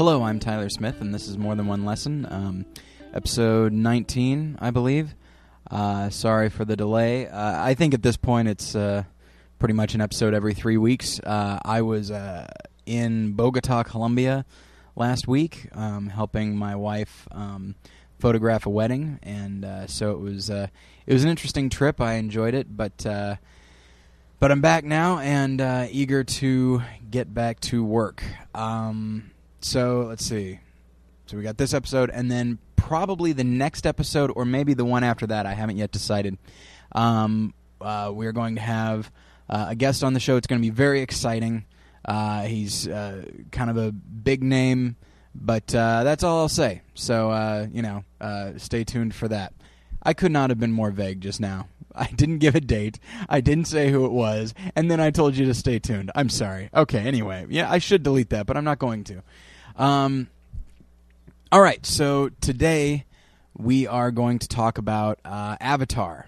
Hello, I'm Tyler Smith, and this is More Than One Lesson, um, episode 19, I believe. Uh, sorry for the delay. Uh, I think at this point it's uh, pretty much an episode every three weeks. Uh, I was uh, in Bogota, Colombia last week, um, helping my wife um, photograph a wedding, and uh, so it was it was an interesting trip. I enjoyed it, but but I'm back now and eager to get back to work. Um, so let's see. So we got this episode, and then probably the next episode, or maybe the one after that. I haven't yet decided. Um, uh, we're going to have uh, a guest on the show. It's going to be very exciting. Uh, he's uh, kind of a big name, but uh, that's all I'll say. So uh, you know, stay tuned for that. I could not have been more vague just now. I didn't give a date. I didn't say who it was, and then I told you to stay tuned. I'm sorry. Okay. Anyway, yeah, I should delete that, but I'm not going to. Um, all right, so today we are going to talk about uh, Avatar.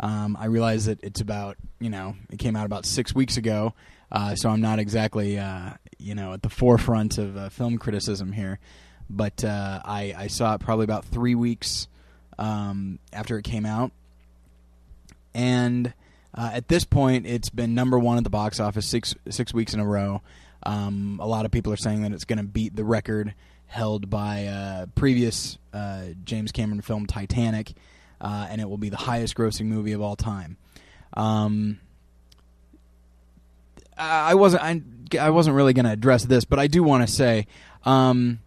Um, I realize that it's about, you know, it came out about six weeks ago, uh, so I'm not exactly, uh, you know, at the forefront of uh, film criticism here. But uh, I, I, saw it probably about three weeks um, after it came out. And uh, at this point, it's been number one at the box office six, six weeks in a row. Um, a lot of people are saying that it's going to beat the record held by uh, previous uh, James Cameron film Titanic, uh, and it will be the highest grossing movie of all time. Um, I wasn't I, I wasn't really going to address this, but I do want to say, um,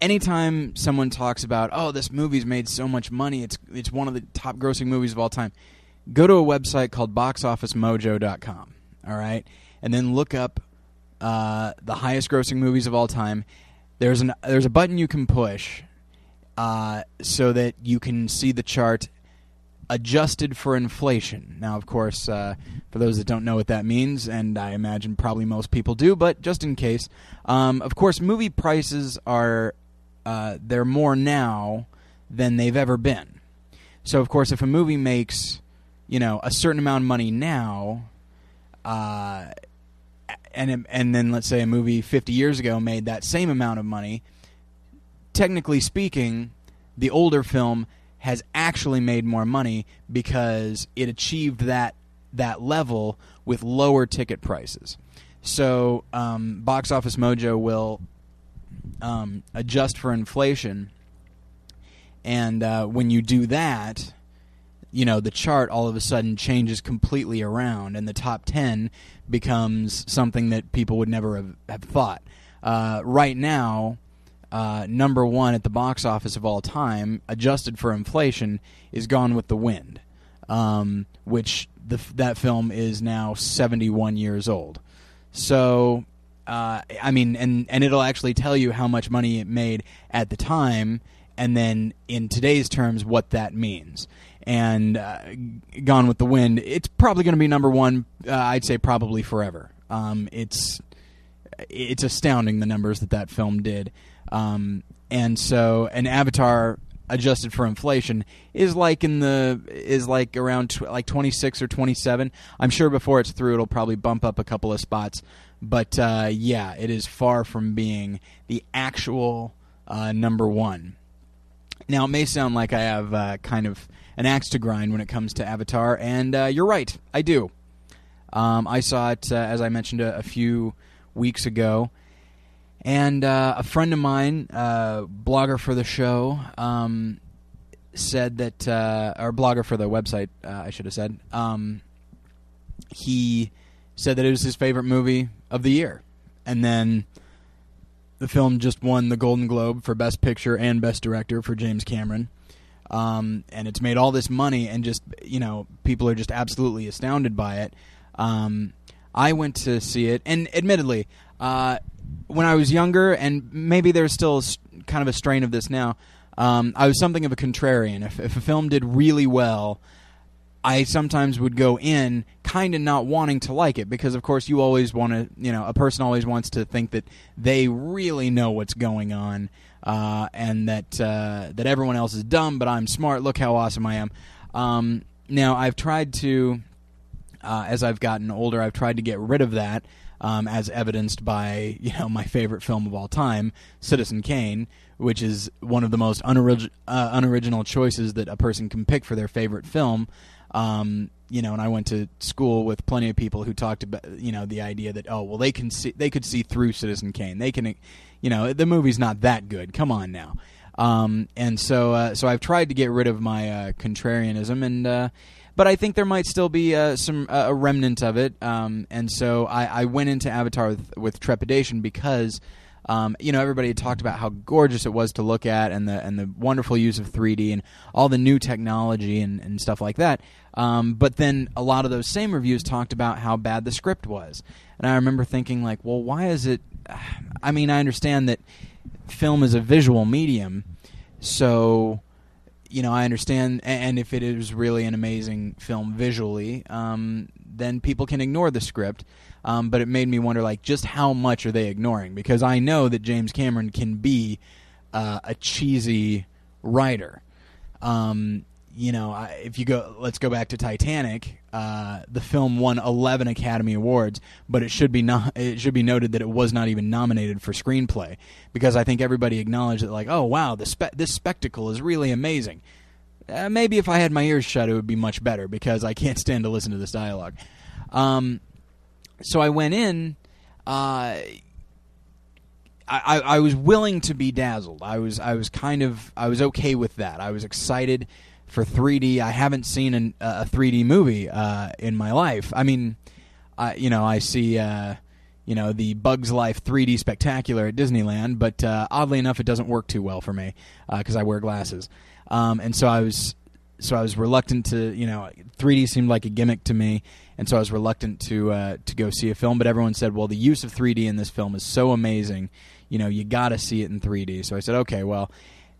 anytime someone talks about oh this movie's made so much money, it's it's one of the top grossing movies of all time. Go to a website called BoxOfficeMojo.com. All right, and then look up uh, the highest grossing movies of all time there's an there's a button you can push uh, so that you can see the chart adjusted for inflation. Now, of course, uh, for those that don't know what that means, and I imagine probably most people do, but just in case, um, of course, movie prices are uh, they're more now than they've ever been. So, of course, if a movie makes you know a certain amount of money now, uh, and and then let's say a movie 50 years ago made that same amount of money, technically speaking, the older film has actually made more money because it achieved that that level with lower ticket prices. So um, Box Office Mojo will um, adjust for inflation, and uh, when you do that, you know the chart all of a sudden changes completely around, and the top ten becomes something that people would never have, have thought. Uh, right now, uh, number one at the box office of all time, adjusted for inflation, is Gone with the Wind, um, which the, that film is now 71 years old. So, uh, I mean, and, and it'll actually tell you how much money it made at the time, and then in today's terms, what that means and uh, Gone with the Wind, it's probably going to be number one. Uh, I'd say probably forever. Um, it's it's astounding the numbers that that film did, um, and so an Avatar adjusted for inflation is like in the is like around tw- like 26 or 27 i'm sure before it's through it'll probably bump up a couple of spots but uh, yeah it is far from being the actual uh, number one now it may sound like i have uh, kind of an axe to grind when it comes to Avatar, and uh, you're right, I do. Um, I saw it, uh, as I mentioned a, a, few weeks ago, and uh, a friend of mine, uh, blogger for the show, um, said that, uh, or blogger for the website, uh, I should have said, um, he said that it was his favorite movie of the year. And then the film just won the Golden Globe for Best Picture and Best Director for James Cameron um, and it's made all this money, and just you know, people are just absolutely astounded by it. Um, I went to see it, and admittedly, uh, when I was younger, and maybe there's still kind of a strain of this now. Um, I was something of a contrarian. If, if a film did really well, I sometimes would go in kind of not wanting to like it because, of course, you always want to, you know, a person always wants to think that they really know what's going on uh, and that uh, that everyone else is dumb, but I'm smart. Look how awesome I am. Um, now I've tried to, uh, as I've gotten older, I've tried to get rid of that. um, as evidenced by you know my favorite film of all time, Citizen Kane, which is one of the most unorig- uh, unoriginal choices that a person can pick for their favorite film. Um, you know, and I went to school with plenty of people who talked about you know the idea that oh well they can see they could see through Citizen Kane. They can you know the movie's not that good. Come on now. Um, and so uh, so I've tried to get rid of my uh, contrarianism and uh, but I think there might still be uh, some uh, a remnant of it. Um, and so I, I went into Avatar with, with trepidation because um, you know, everybody had talked about how gorgeous it was to look at, and the and the wonderful use of 3D and all the new technology and, and stuff like that. Um, but then a lot of those same reviews talked about how bad the script was, and I remember thinking like, well, why is it? I mean, I understand that film is a visual medium, so you know, I understand, and if it is really an amazing film visually, um, then people can ignore the script. Um, but it made me wonder, like, just how much are they ignoring? Because I know that James Cameron can be uh, a cheesy writer. Um, you know, I, if you go, let's go back to Titanic. Uh, the film won 11 Academy Awards, but it should be not. It should be noted that it was not even nominated for screenplay because I think everybody acknowledged that, like, oh wow, this spe- this spectacle is really amazing. Uh, maybe if I had my ears shut, it would be much better because I can't stand to listen to this dialogue. Um, so I went in. Uh, I, I was willing to be dazzled. I was I was kind of I was okay with that. I was excited for 3D. I haven't seen an, a 3D movie uh, in my life. I mean, I you know I see uh, you know the Bugs Life 3D spectacular at Disneyland, but uh, oddly enough, it doesn't work too well for me because uh, I wear glasses. Um, and so I was so I was reluctant to you know 3D seemed like a gimmick to me, and so I was reluctant to uh, to go see a film. But everyone said, well, the use of 3D in this film is so amazing, you know, you got to see it in 3D. So I said, okay, well.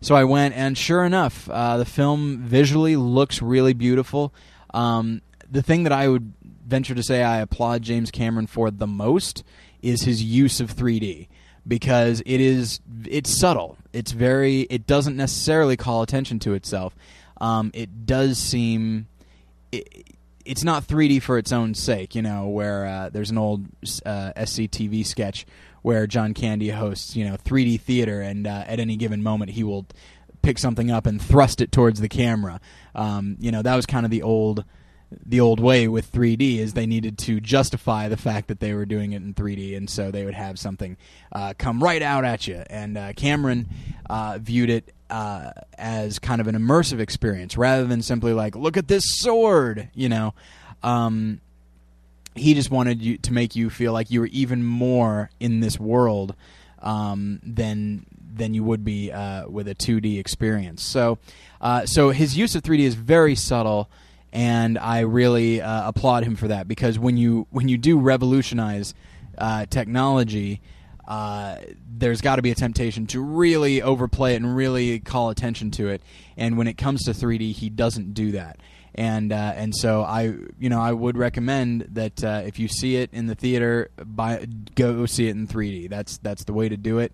So I went, and sure enough, uh, the film visually looks really beautiful. Um, the thing that I would venture to say I applaud James Cameron for the most is his use of 3D because it is it's subtle. It's very it doesn't necessarily call attention to itself. Um, it does seem it, it's not 3D for its own sake, you know, where uh, there's an old uh, SCTV sketch where John Candy hosts, you know, 3D theater, and uh, at any given moment he will pick something up and thrust it towards the camera. Um, you know, that was kind of the old the old way with 3D is they needed to justify the fact that they were doing it in 3D, and so they would have something uh, come right out at you. And uh, Cameron uh, viewed it uh, as kind of an immersive experience rather than simply like, look at this sword, you know. Um, he just wanted you to make you feel like you were even more in this world um, than than you would be uh, with a 2D experience. So, uh, so his use of 3D is very subtle, and I really uh, applaud him for that because when you when you do revolutionize uh, technology uh, there's got to be a temptation to really overplay it and really call attention to it. And when it comes to 3D, he doesn't do that. And uh, and so I you know I would recommend that uh, if you see it in the theater, buy go see it in 3D. That's that's the way to do it.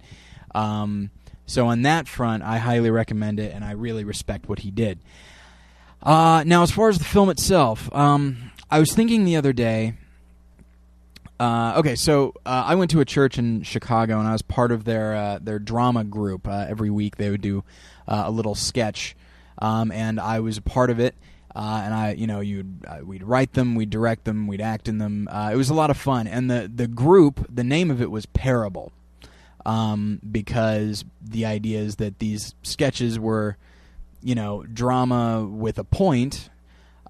Um, so on that front, I highly recommend it, and I really respect what he did. Uh, now, as far as the film itself, um, I was thinking the other day uh, okay, so uh, I went to a church in Chicago, and I was part of their uh, their drama group. Uh, every week, they would do uh, a little sketch, um, and I was a part of it. And I, you know, you'd we'd write them, we'd direct them, we'd act in them. it was a lot of fun. And the the group, the name of it was Parable, um, because the idea is that these sketches were, you know, drama with a point,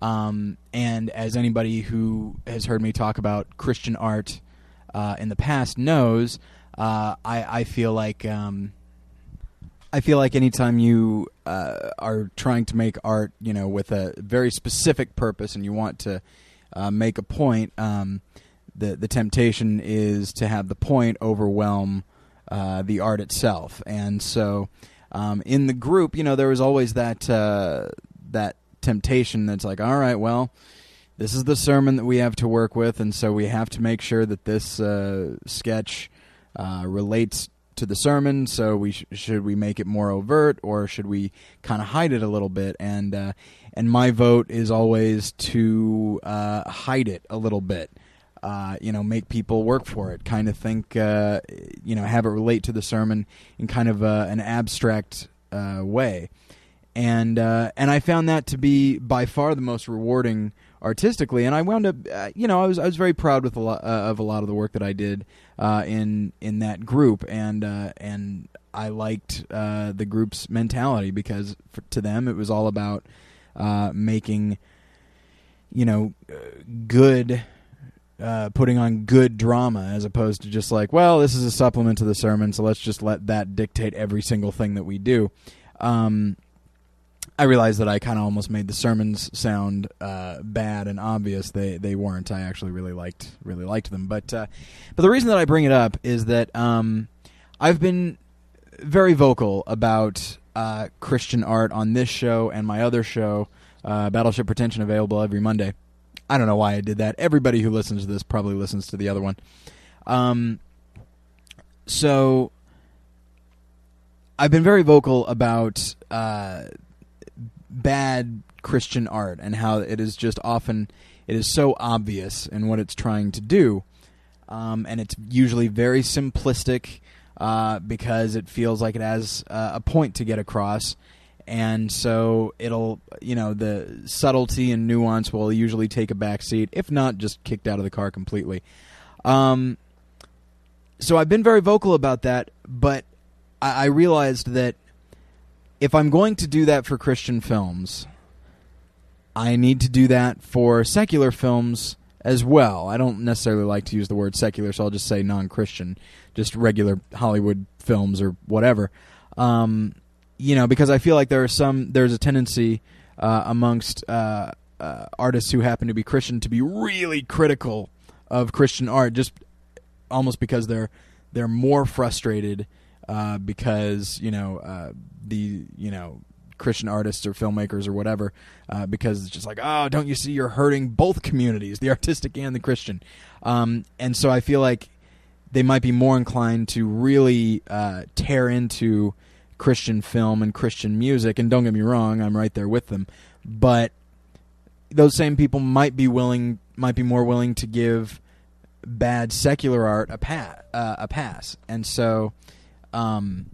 um, and as anybody who has heard me talk about Christian art uh, in the past knows, uh, I, I, feel like um, I feel like anytime you uh, are trying to make art, you know, with a very specific purpose, and you want to uh, make a point, um, the the temptation is to have the point overwhelm uh, the art itself, and so. Um, in the group, you know, there was always that uh, that temptation that's like, all right, well, this is the sermon that we have to work with, and so we have to make sure that this uh, sketch uh, relates to the sermon. So we sh- should we make it more overt, or should we kind of hide it a little bit? And uh, and my vote is always to uh, hide it a little bit. uh, you know, make people work for it. Kind of think, uh, you know, have it relate to the sermon in kind of an abstract way, and uh, and I found that to be by far the most rewarding artistically. And I wound up, uh, you know, I was I was very proud with a lot of a lot of the work that I did in in that group, and and I liked the group's mentality because for, to them it was all about making you know, good uh, putting on good drama as opposed to just like, well, this is a supplement to the sermon, so let's just let that dictate every single thing that we do. Um, I realized that I kind of almost made the sermons sound uh, bad and obvious. They they weren't. I actually really liked really liked them. But uh, but the reason that I bring it up is that um, I've been very vocal about uh, Christian art on this show and my other show, uh, Battleship Pretension, available every Monday. I don't know why I did that. Everybody who listens to this probably listens to the other one. Um, so I've been very vocal about uh, bad Christian art and how it is just often it is so obvious in what it's trying to do, um, and it's usually very simplistic uh, because it feels like it has uh, a point to get across. And so it'll you know the subtlety and nuance will usually take a back seat if not just kicked out of the car completely. Um, so i've been very vocal about that but I, I realized that if i'm going to do that for christian films i need to do that for secular films as well. I don't necessarily like to use the word secular so i'll just say non-christian just regular hollywood films or whatever. Um, you know, because I feel like there are some there's a tendency uh, amongst uh, uh, artists who happen to be Christian to be really critical of Christian art, just almost because they're they're more frustrated uh, because you know uh, the you know Christian artists or filmmakers or whatever, uh, because it's just like, oh, don't you see you're hurting both communities, the artistic and the Christian, um, and so I feel like they might be more inclined to really tear into Christian film and Christian music. And don't get me wrong, I'm right there with them. But those same people might be willing, might be more willing to give bad secular art a pat, uh, a pass. And so, um,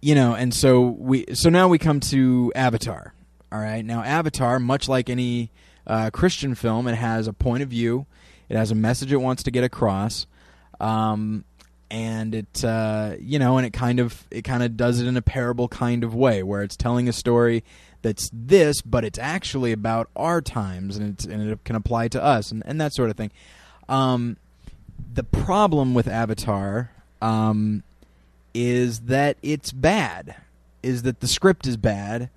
you know, and so we, so now we come to Avatar. All right, now Avatar, much like any uh, Christian film, it has a point of view. It has a message it wants to get across. Um, and it uh, you know and it kind of it kind of does it in a parable kind of way where it's telling a story that's this but it's actually about our times and, it's, and it can apply to us and, and that sort of thing um, the problem with avatar um, is that it's bad is that the script is bad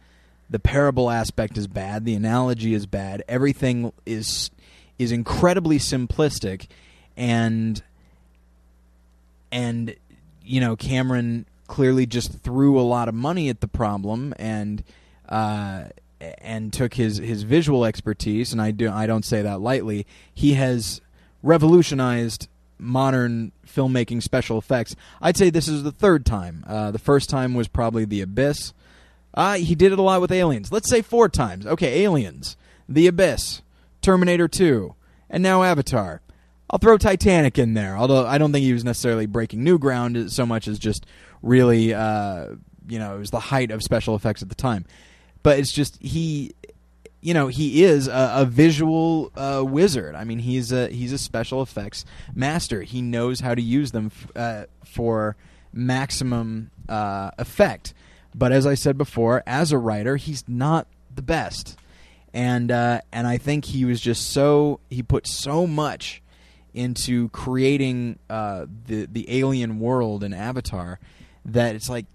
the parable aspect is bad the analogy is bad everything is is incredibly simplistic and and you know Cameron clearly just threw a lot of money at the problem and uh, and took his his visual expertise and I do I don't say that lightly he has revolutionized modern filmmaking special effects I'd say this is the third time. Uh, the first time was probably The Abyss. Uh, he did it a lot with Aliens. Let's say four times. Okay Aliens The Abyss Terminator 2 and now Avatar. I'll throw Titanic in there, although I don't think he was necessarily breaking new ground so much as just really, uh, you know, it was the height of special effects at the time. But it's just he, you know, he is a, a visual uh, wizard. I mean, he's a he's a special effects master. He knows how to use them f- uh, for maximum uh, effect. But as I said before, as a writer, he's not the best. And uh, and I think he was just so he put so much into creating uh, the the alien world and Avatar that it's like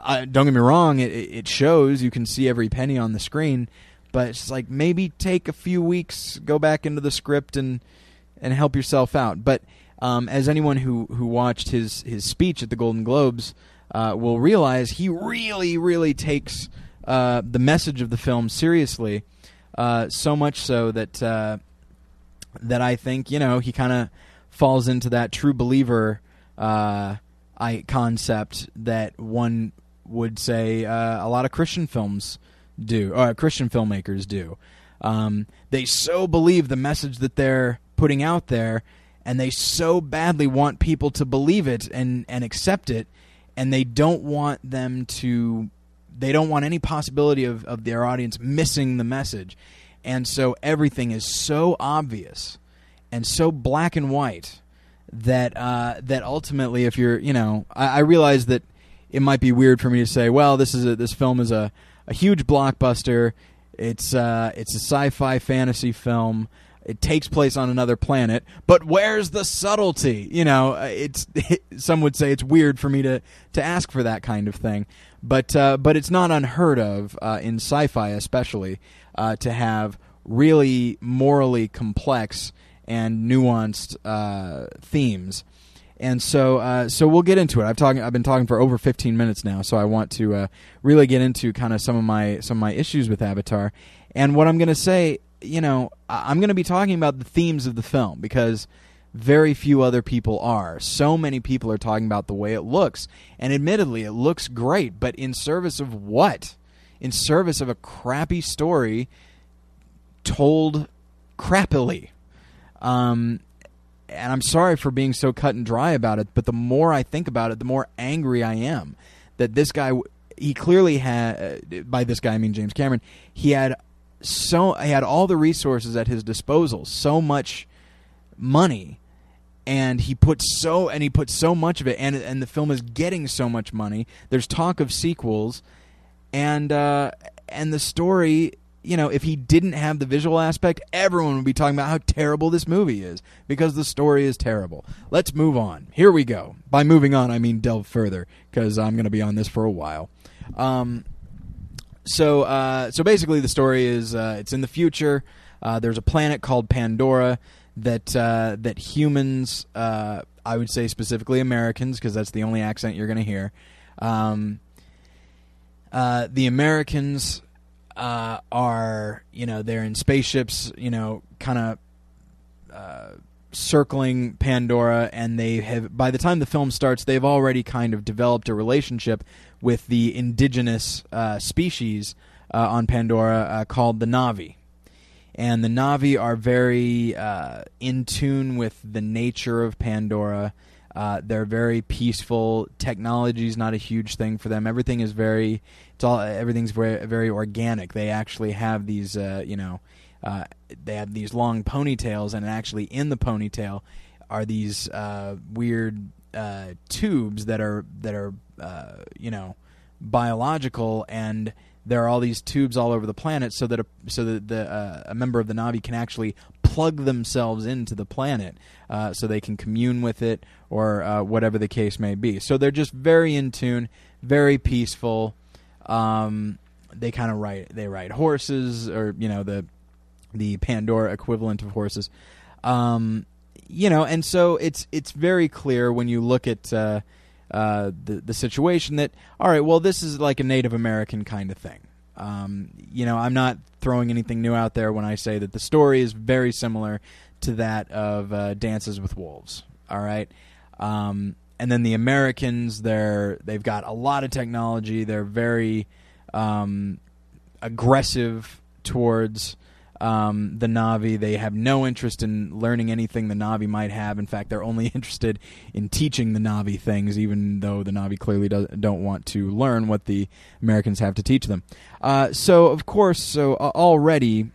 I, don't get me wrong it, it shows you can see every penny on the screen but it's like maybe take a few weeks go back into the script and and help yourself out. But um, as anyone who who watched his his speech at the Golden Globes uh, will realize he really really takes uh, the message of the film seriously uh, so much so that uh, that I think you know he kind of falls into that true believer uh, I concept that one would say uh, a lot of Christian films do, or Christian filmmakers do. Um, they so believe the message that they're putting out there, and they so badly want people to believe it and and accept it, and they don't want them to. They don't want any possibility of, of their audience missing the message. And so everything is so obvious and so black and white that uh, that ultimately, if you're, you know, I, I realize that it might be weird for me to say, well, this is a, this film is a, a huge blockbuster. It's uh, it's a sci-fi fantasy film. It takes place on another planet, but where's the subtlety? You know, uh, it's it, some would say it's weird for me to to ask for that kind of thing, but uh, but it's not unheard of uh, in sci-fi, especially uh, to have really morally complex and nuanced uh, themes. And so, uh, so we'll get into it. I've talking, I've been talking for over 15 minutes now, so I want to uh, really get into kind of some of my some of my issues with Avatar. And what I'm going to say, you know, I'm going to be talking about the themes of the film because very few other people are. So many people are talking about the way it looks, and admittedly, it looks great. But in service of what? In service of a crappy story told crappily. Um, and I'm sorry for being so cut and dry about it, but the more I think about it, the more angry I am that this guy. He clearly had. Uh, by this guy, I mean James Cameron. He had so he had all the resources at his disposal, so much money, and he put so and he put so much of it, and and the film is getting so much money. There's talk of sequels, and uh, and the story you know, if he didn't have the visual aspect, everyone would be talking about how terrible this movie is because the story is terrible. Let's move on. Here we go. By moving on, I mean delve further because I'm going to be on this for a while. Um, so, uh, so basically, the story is uh, it's in the future. Uh, there's a planet called Pandora that uh, that humans, uh, I would say specifically Americans, because that's the only accent you're going to hear. Um, uh, the Americans uh, are you know they're in spaceships, you know, kind of uh, circling Pandora, and they have by the time the film starts, they've already kind of developed a relationship with the indigenous uh, species uh, on Pandora uh, called the Na'vi. And the Na'vi are very uh, in tune with the nature of Pandora. Uh, they're very peaceful. Technology is not a huge thing for them. Everything is very, it's all everything's very very organic. They actually have these, uh, you know, uh, they have these long ponytails, and actually in the ponytail are these uh, weird uh, tubes that are that are, you know, biological and there are all these tubes all over the planet so that a, so that the, uh, a member of the Na'vi can actually plug themselves into the planet uh, so they can commune with it or uh, whatever the case may be. So they're just very in tune, very peaceful. Um, they kind of ride they ride horses or you know the the Pandora equivalent of horses. Um, you know, and so it's it's very clear when you look at uh, uh, the the situation that all right, well, this is like a Native American kind of thing. Um, you know, I'm not throwing anything new out there when I say that the story is very similar to that of uh, Dances with Wolves. All right, um, and then the Americans, they're they've got a lot of technology. They're very um, aggressive towards um, the Na'vi. They have no interest in learning anything the Na'vi might have. In fact, they're only interested in teaching the Na'vi things, even though the Na'vi clearly do- don't want to learn what the Americans have to teach them. Uh, so, of course, so uh, already.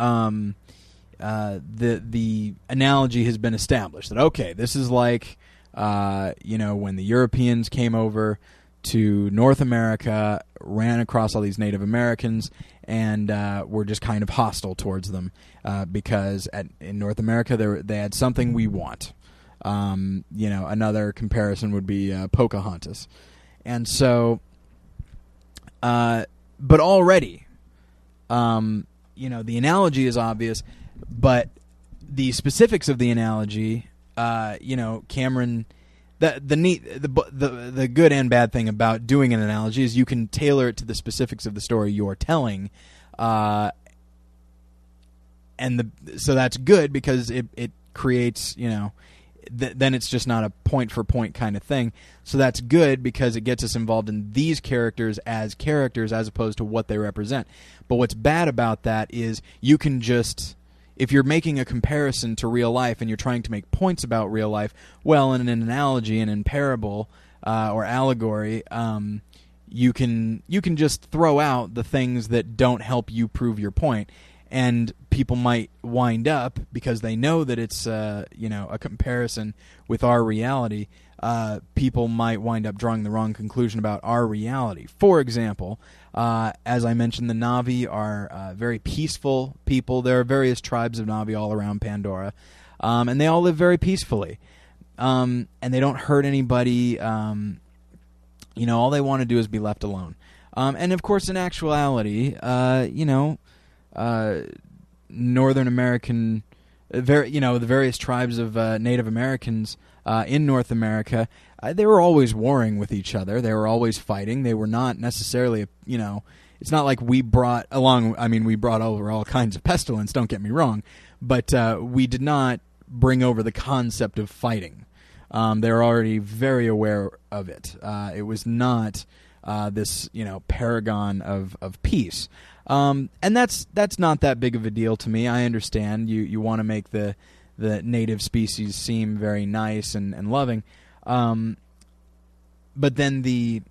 Um, uh, the the analogy has been established that okay, this is like uh, you know when the Europeans came over to North America, ran across all these Native Americans, and uh, were just kind of hostile towards them uh, because at, in North America they, they had something we want. Um, you know, another comparison would be uh, Pocahontas, and so, uh, but already, um, you know, the analogy is obvious, but the specifics of the analogy, uh, you know, Cameron the the neat the the the good and bad thing about doing an analogy is you can tailor it to the specifics of the story you're telling, uh, and the so that's good because it it creates you know th- then it's just not a point for point kind of thing. So that's good because it gets us involved in these characters as characters as opposed to what they represent. But what's bad about that is you can just if you're making a comparison to real life and you're trying to make points about real life, well, in an analogy and in parable uh, or allegory, um, you can you can just throw out the things that don't help you prove your point and people might wind up because they know that it's uh, you know a comparison with our reality. Uh, people might wind up drawing the wrong conclusion about our reality. For example, uh, as I mentioned, the Na'vi are uh, very peaceful people. There are various tribes of Na'vi all around Pandora, um, and they all live very peacefully. Um, and they don't hurt anybody. Um, you know, all they want to do is be left alone. Um, and of course, in actuality, uh, you know, uh, Northern American, uh, you know the various tribes of uh, Native Americans in North America, uh, they were always warring with each other. They were always fighting. They were not necessarily you know. It's not like we brought along. I mean, we brought over all kinds of pestilence. Don't get me wrong, but uh, we did not bring over the concept of fighting. Um, they were already very aware of it. it was not this you know paragon of of peace. Um, and that's that's not that big of a deal to me. I understand you you want to make the the native species seem very nice and and loving, um, but then the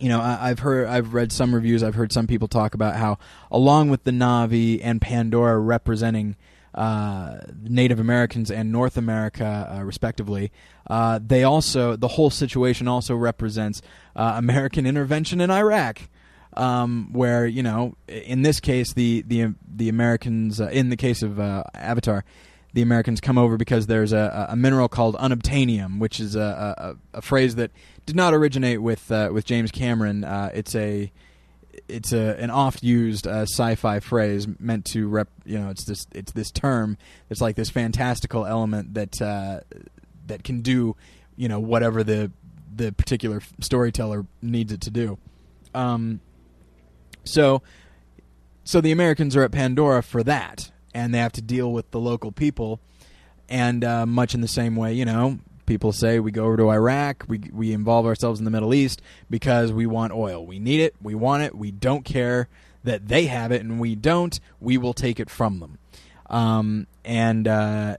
you know I, have heard I've read some reviews. I've heard some people talk about how along with the Na'vi and Pandora representing. Uh, Native Americans and North America, uh, respectively. Uh, they also the whole situation also represents uh, American intervention in Iraq um, where you know, in this case, the the the Americans, uh, in the case of uh, Avatar, the Americans come over because there's a, a mineral called unobtainium, which is a, a, a phrase that did not originate with uh, with James Cameron. Uh, it's a it's a an oft used uh, sci-fi phrase meant to rep. You know, it's this it's this term. It's like this fantastical element that uh, that can do you know whatever the the particular storyteller needs it to do. Um, so, so the Americans are at Pandora for that, and they have to deal with the local people. And uh, much in the same way, you know, people say we go over to Iraq, we we involve ourselves in the Middle East because we want oil. We need it. We want it. We don't care that they have it and we don't. We will take it from them. Um, and uh,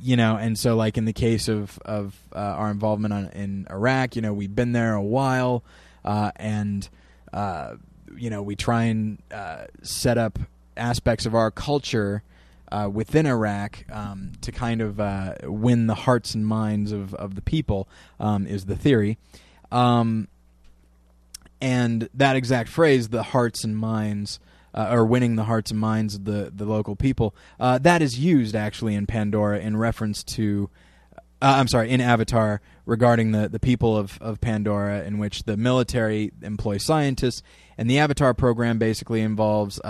you know, and so like in the case of of uh, our involvement on, in Iraq, you know, we've been there a while, uh, and uh, you know we try and uh, set up aspects of our culture uh, within Iraq um, to kind of uh, win the hearts and minds of, of the people um, is the theory. Um, and that exact phrase, the hearts and minds, uh, or winning the hearts and minds of the, the local people, uh, that is used actually in Pandora in reference to, uh, I'm sorry, in Avatar regarding the, the people of, of Pandora, in which the military employ scientists and the Avatar program basically involves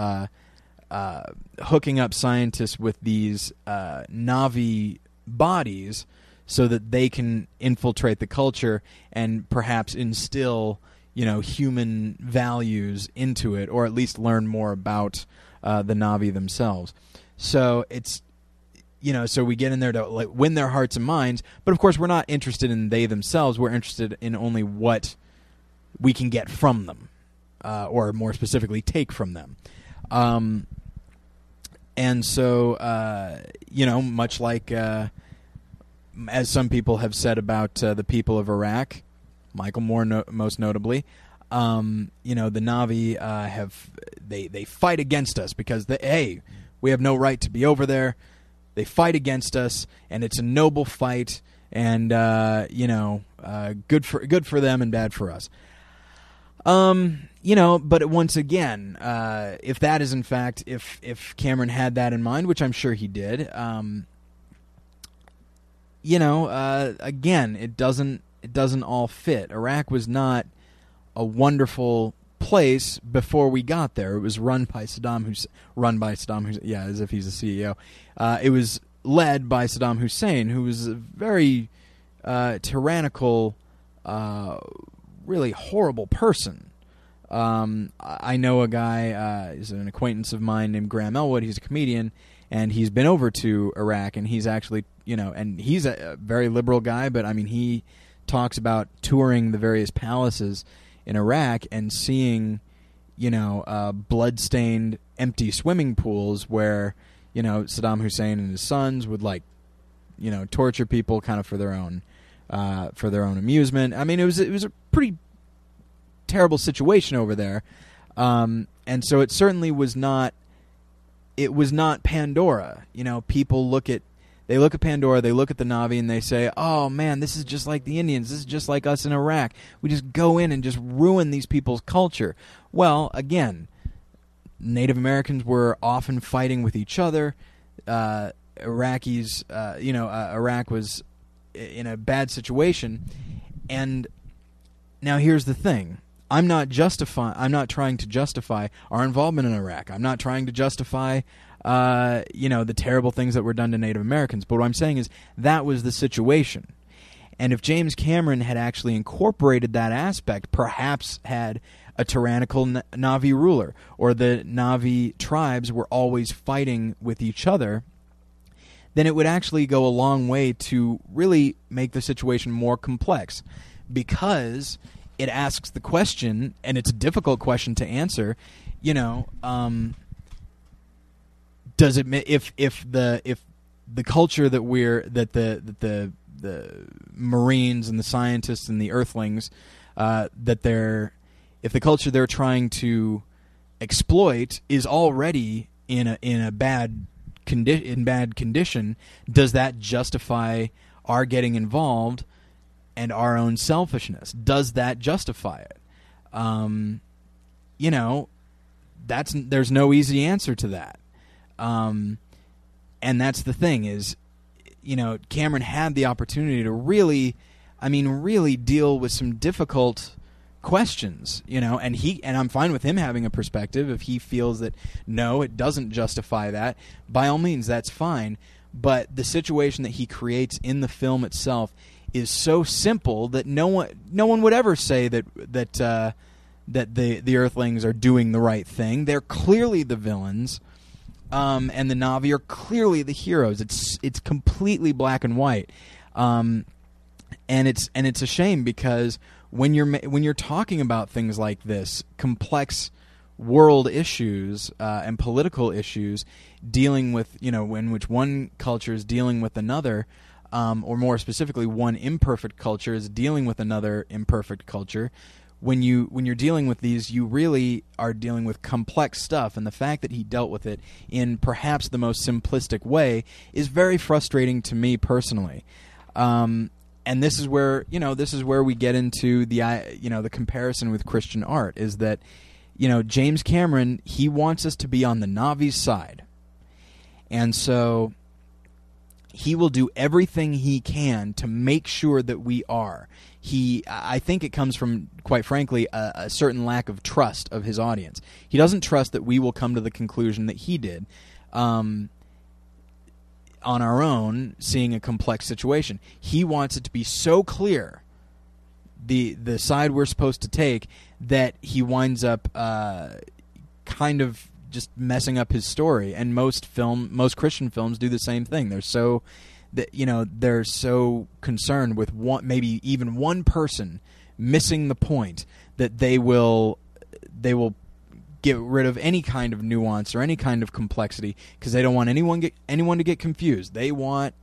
uh, hooking up scientists with these uh, Na'vi bodies so that they can infiltrate the culture and perhaps instill, you know, human values into it, or at least learn more about uh, the Na'vi themselves. So it's you know, so we get in there to like win their hearts and minds, but of course we're not interested in they themselves. We're interested in only what we can get from them uh, or more specifically, take from them. Um, and so, uh, you know, much like uh, as some people have said about uh, the people of Iraq, Michael Moore no- most notably, um, you know, the Na'vi uh, have they they fight against us because they, hey, we have no right to be over there. They fight against us, and it's a noble fight, and uh, you know, good for good for them and bad for us. Um, you know, but once again, uh, if that is in fact, if if Cameron had that in mind, which I'm sure he did, um, you know, uh, again, it doesn't it doesn't all fit. Iraq was not a wonderful place before we got there. It was run by Saddam Hussein, run by Saddam Hussein, yeah, as if he's the CEO. Uh, it was led by Saddam Hussein, who was a very uh, tyrannical, uh, really horrible person. Um, I know a guy, uh, is an acquaintance of mine named Graham Elwood. He's a comedian, and he's been over to Iraq, and he's actually you know, and he's a, a very liberal guy, but I mean, he talks about touring the various palaces in Iraq and seeing, you know, uh, blood-stained, empty swimming pools where, you know, Saddam Hussein and his sons would like, you know, torture people kind of for their own, uh, for their own amusement. I mean, it was it was a pretty terrible situation over there, um, and so it certainly was not. It was not Pandora. You know, people look at they look at Pandora, they look at the Na'vi, and they say, "Oh man, this is just like the Indians. This is just like us in Iraq. We just go in and just ruin these people's culture." Well, again, Native Americans were often fighting with each other. Uh, Iraqis, uh, you know, uh, Iraq was in a bad situation, and now here's the thing: I'm not justify. I'm not trying to justify our involvement in Iraq. I'm not trying to justify, uh, you know, the terrible things that were done to Native Americans. But what I'm saying is that was the situation. And if James Cameron had actually incorporated that aspect, perhaps had a tyrannical Na'vi ruler, or the Na'vi tribes were always fighting with each other, then it would actually go a long way to really make the situation more complex. Because it asks the question, and it's a difficult question to answer. You know, um, does it if if the if the culture that we're that the that the the Marines and the scientists and the Earthlings uh, that they're if the culture they're trying to exploit is already in a in a bad condi- in bad condition, does that justify our getting involved? And our own selfishness. Does that justify it? Um, you know, that's there's no easy answer to that. Um, and that's the thing is, you know, Cameron had the opportunity to really, I mean, really deal with some difficult questions, you know, and he and I'm fine with him having a perspective if he feels that no, it doesn't justify that. By all means, that's fine. But the situation that he creates in the film itself is so simple that no one no one would ever say that that uh, that the the Earthlings are doing the right thing. They're clearly the villains, um, and the Na'vi are clearly the heroes. It's it's completely black and white, um, and it's and it's a shame because when you're when you're talking about things like this complex world issues uh, and political issues dealing with you know in which one culture is dealing with another um, or more specifically, one imperfect culture is dealing with another imperfect culture. When you when you're dealing with these, you really are dealing with complex stuff, and the fact that he dealt with it in perhaps the most simplistic way is very frustrating to me personally. Um, and this is where you know this is where we get into the you know the comparison with Christian art is that you know James Cameron he wants us to be on the Na'vi's side, and so he will do everything he can to make sure that we are. He, I think it comes from, quite frankly, a, a, certain lack of trust of his audience. He doesn't trust that we will come to the conclusion that he did um, on our own, seeing a complex situation. He wants it to be so clear, the the side we're supposed to take, that he winds up uh, kind of just messing up his story. And most film, most Christian films do the same thing. They're so that you know they're so concerned with maybe even one person missing the point that they will they will get rid of any kind of nuance or any kind of complexity because they don't want anyone get anyone to get confused. They want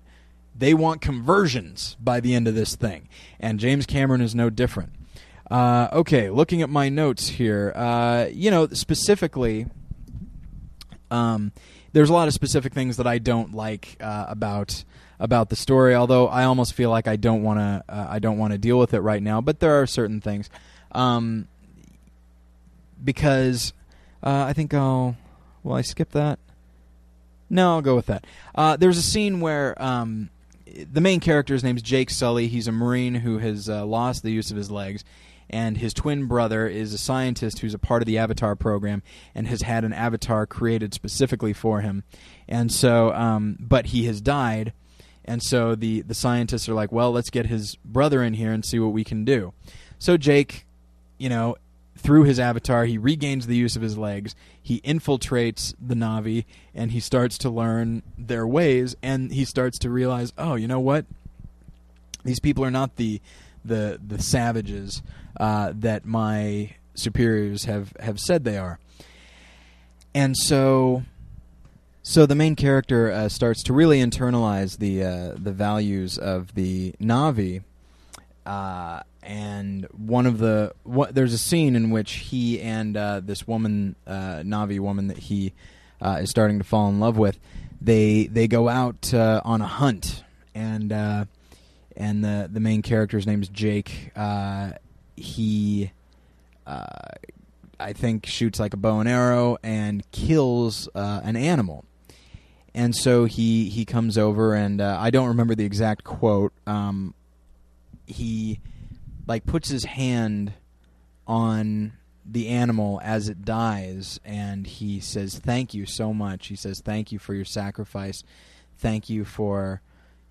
they want conversions by the end of this thing, and James Cameron is no different. Uh, okay, looking at my notes here, uh, you know specifically um, there's a lot of specific things that I don't like uh, about about the story. Although I almost feel like I don't want to uh, I don't want to deal with it right now. But there are certain things um, because uh, I think I'll. Will I skip that? No, I'll go with that. Uh, there's a scene where um, the main character's name is Jake Sully. He's a Marine who has uh, lost the use of his legs, and his twin brother is a scientist who's a part of the Avatar program and has had an avatar created specifically for him. And so, um, but he has died, and so the the scientists are like, well, let's get his brother in here and see what we can do. So Jake, you know, through his avatar, he regains the use of his legs. He infiltrates the Na'vi, and he starts to learn their ways. And he starts to realize, oh, you know what? These people are not the the the savages uh, that my superiors have have said they are. And so, so the main character uh, starts to really internalize the uh, the values of the Na'vi. Uh, and one of the what, there's a scene in which he and uh, this woman, uh, Na'vi woman that he is starting to fall in love with, they they go out on a hunt, and and the the main character's name is Jake. Uh, he, I think, shoots like a bow and arrow and kills an animal. And so he, he comes over, and I don't remember the exact quote. Um, he like puts his hand on the animal as it dies and he says thank you so much he says thank you for your sacrifice thank you for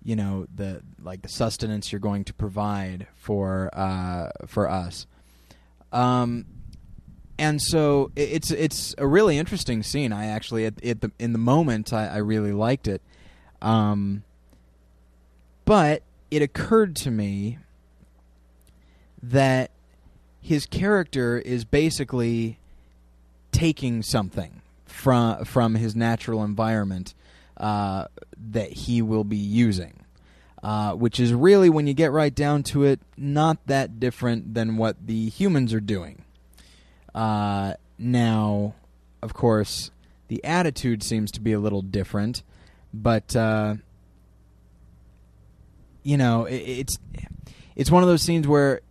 you know the like the sustenance you're going to provide for uh, for us. Um and so it's it's a really interesting scene. I actually at, at the in the moment I, I really liked it. Um but it occurred to me that his character is basically taking something from from his natural environment uh, that he will be using, uh, which is really, when you get right down to it, not that different than what the humans are doing. Uh, now, of course, the attitude seems to be a little different, but uh, you know, it, it's it's one of those scenes where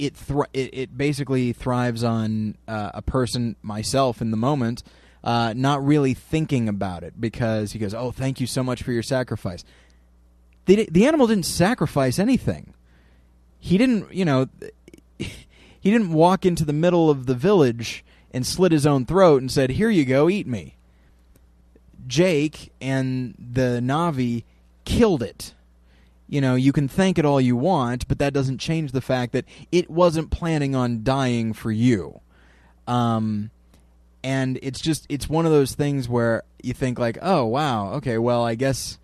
it, thr- it, it basically thrives on uh, a person, myself, in the moment, uh, not really thinking about it because he goes, "Oh, thank you so much for your sacrifice." The the animal didn't sacrifice anything. He didn't, you know, he didn't walk into the middle of the village and slit his own throat and said, "Here you go, eat me." Jake and the Na'vi killed it you know, you can thank it all you want, but that doesn't change the fact that it wasn't planning on dying for you. Um, and it's just it's one of those things where you think like, oh wow, okay, well I guess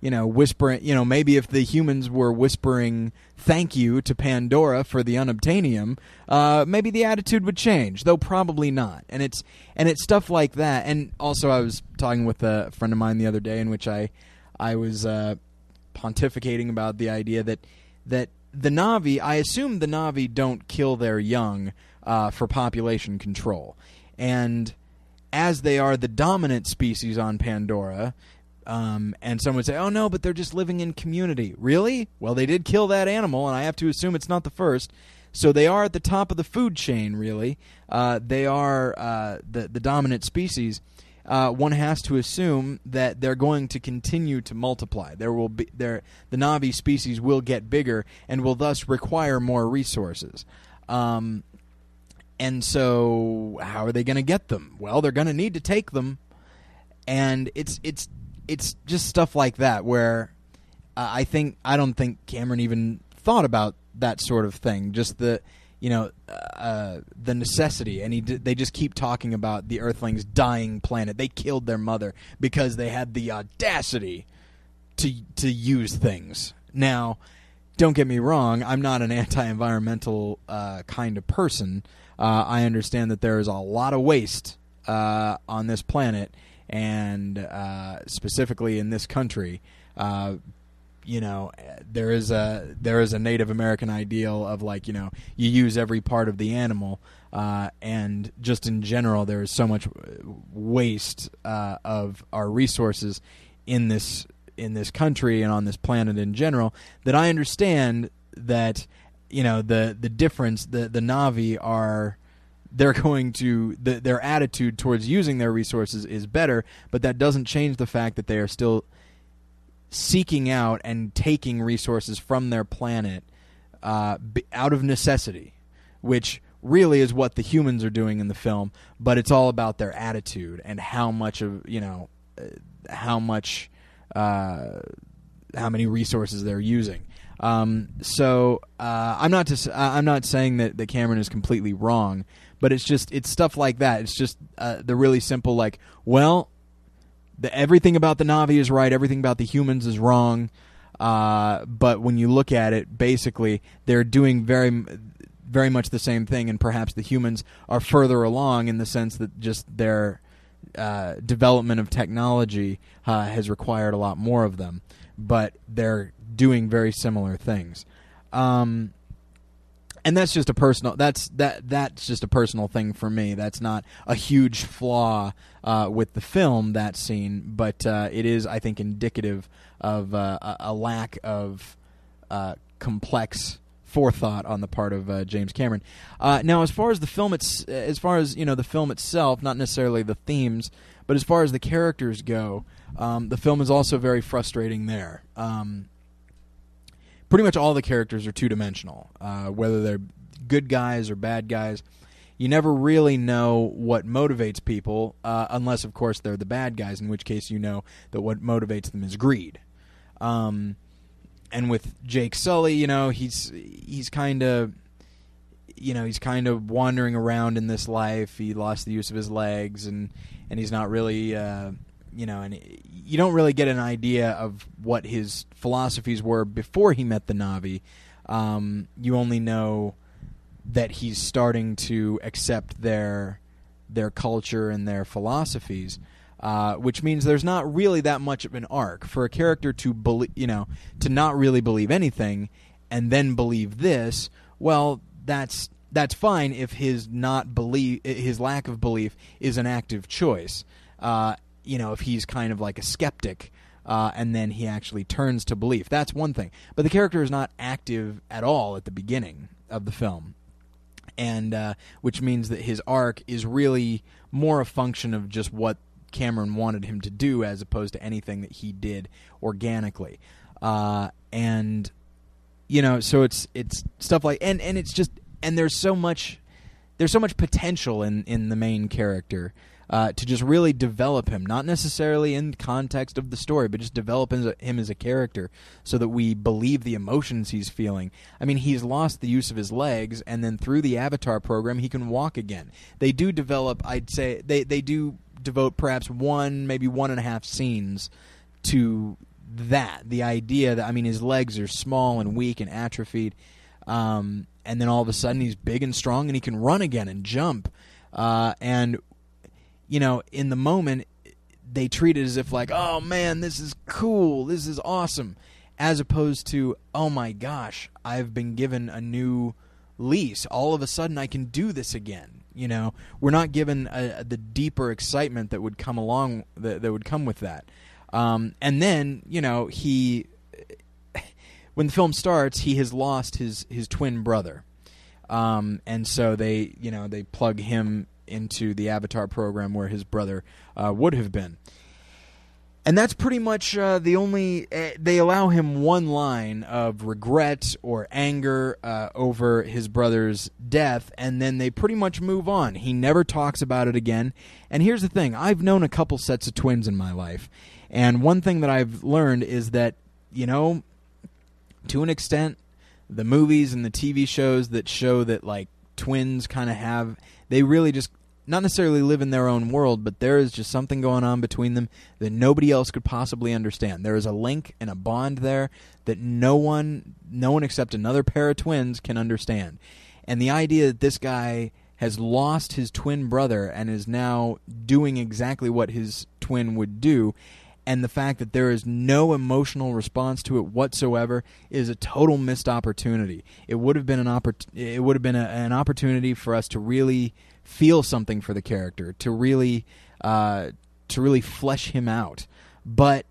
you know whispering, you know maybe if the humans were whispering thank you to Pandora for the unobtainium, uh, maybe the attitude would change, though probably not. And it's and it's stuff like that. And also, I was talking with a friend of mine the other day in which I I was. Uh, pontificating about the idea that that the Na'vi, I assume the Na'vi don't kill their young uh, for population control, and as they are the dominant species on Pandora. Um, and some would say, "Oh no, but they're just living in community." Really? Well, they did kill that animal, and I have to assume it's not the first. So they are at the top of the food chain. Really, uh, they are uh, the the dominant species uh, one has to assume that they're going to continue to multiply. There will be there the Na'vi species will get bigger and will thus require more resources. Um, and so, how are they going to get them? Well, they're going to need to take them, and it's it's it's just stuff like that where uh, I think I don't think Cameron even thought about that sort of thing. Just the you know uh, the necessity, and he d- they just keep talking about the Earthlings' dying planet. They killed their mother because they had the audacity to to use things. Now, don't get me wrong, I'm not an anti-environmental uh, kind of person. Uh, I understand that there is a lot of waste uh, on this planet, and uh, specifically in this country. Uh, you know there is a there is a Native American ideal of like you know you use every part of the animal, uh, and just in general there is so much waste uh, of our resources in this in this country and on this planet in general that I understand that you know the the difference the the Na'vi are they're going to the, their attitude towards using their resources is better, but that doesn't change the fact that they are still seeking out and taking resources from their planet uh, out of necessity, which really is what the humans are doing in the film. But it's all about their attitude and how much of you know uh, how much uh, how many resources they're using. Um, so uh, I'm not to, I'm not saying that, that Cameron is completely wrong, but it's just it's stuff like that. It's just uh, the really simple like, well, the, everything about the Na'vi is right, everything about the humans is wrong. Uh, but when you look at it, basically they're doing very very much the same thing, and perhaps the humans are further along in the sense that just their uh, development of technology uh, has required a lot more of them, but they're doing very similar things. Um, and that's just a personal that's that that's just a personal thing for me that's not a huge flaw uh, with the film that scene but uh, it is i think indicative of uh, a lack of uh, complex forethought on the part of uh, James Cameron. Uh, now, as far as the film, it's as far as you know, the film itself, not necessarily the themes, but as far as the characters go, um, the film is also very frustrating. There, um, pretty much all the characters are two dimensional, uh, whether they're good guys or bad guys. You never really know what motivates people, uh, unless, of course, they're the bad guys. In which case, you know that what motivates them is greed. Um, and with Jake Sully, you know, he's he's kind of you know, he's kind of wandering around in this life. He lost the use of his legs and and he's not really uh, you know, and you don't really get an idea of what his philosophies were before he met the Na'vi. Um, you only know that he's starting to accept their their culture and their philosophies. Uh, which means there's not really that much of an arc for a character to believe, you know, to not really believe anything and then believe this. Well, that's that's fine if his not believe his lack of belief is an active choice. Uh, you know, if he's kind of like a skeptic. Uh, and then he actually turns to belief. That's one thing. But the character is not active at all at the beginning of the film, and uh, which means that his arc is really more a function of just what Cameron wanted him to do as opposed to anything that he did organically. Uh, and you know, so it's it's stuff like and and it's just and there's so much there's so much potential in in the main character. Uh, to just really develop him, not necessarily in context of the story, but just develop him as, a, character so that we believe the emotions he's feeling. I mean, he's lost the use of his legs, and then through the Avatar program, he can walk again. They do develop, I'd say, they, they do devote perhaps one, maybe one and a half scenes to that. The idea that I mean, his legs are small and weak and atrophied, um, and then all of a sudden he's big and strong and he can run again and jump. Uh, and you know, in the moment, they treat it as if like, oh man, this is cool, this is awesome, as opposed to, oh my gosh, I've been given a new lease. All of a sudden, I can do this again you know, we're not given a, the deeper excitement that would come along that, that would come with that. Um, and then, you know, he when the film starts, he has lost his his twin brother, um, and so they, you know, they plug him into the Avatar program where his brother uh, would have been and that's pretty much uh, the only. Uh, they allow him one line of regret or anger uh, over his brother's death, and then they pretty much move on. He never talks about it again. And here's the thing: I've known a couple sets of twins in my life, and one thing that I've learned is that you know, to an extent, the movies and the TV shows that show that like twins kind of have they really just not necessarily live in their own world, but there is just something going on between them that nobody else could possibly understand. There is a link and a bond there that no one, no one except another pair of twins can understand. And the idea that this guy has lost his twin brother and is now doing exactly what his twin would do and the fact that there is no emotional response to it whatsoever is a total missed opportunity. It would have been an oppor- it would have been a, an opportunity for us to really feel something for the character, to really uh, to really flesh him out. But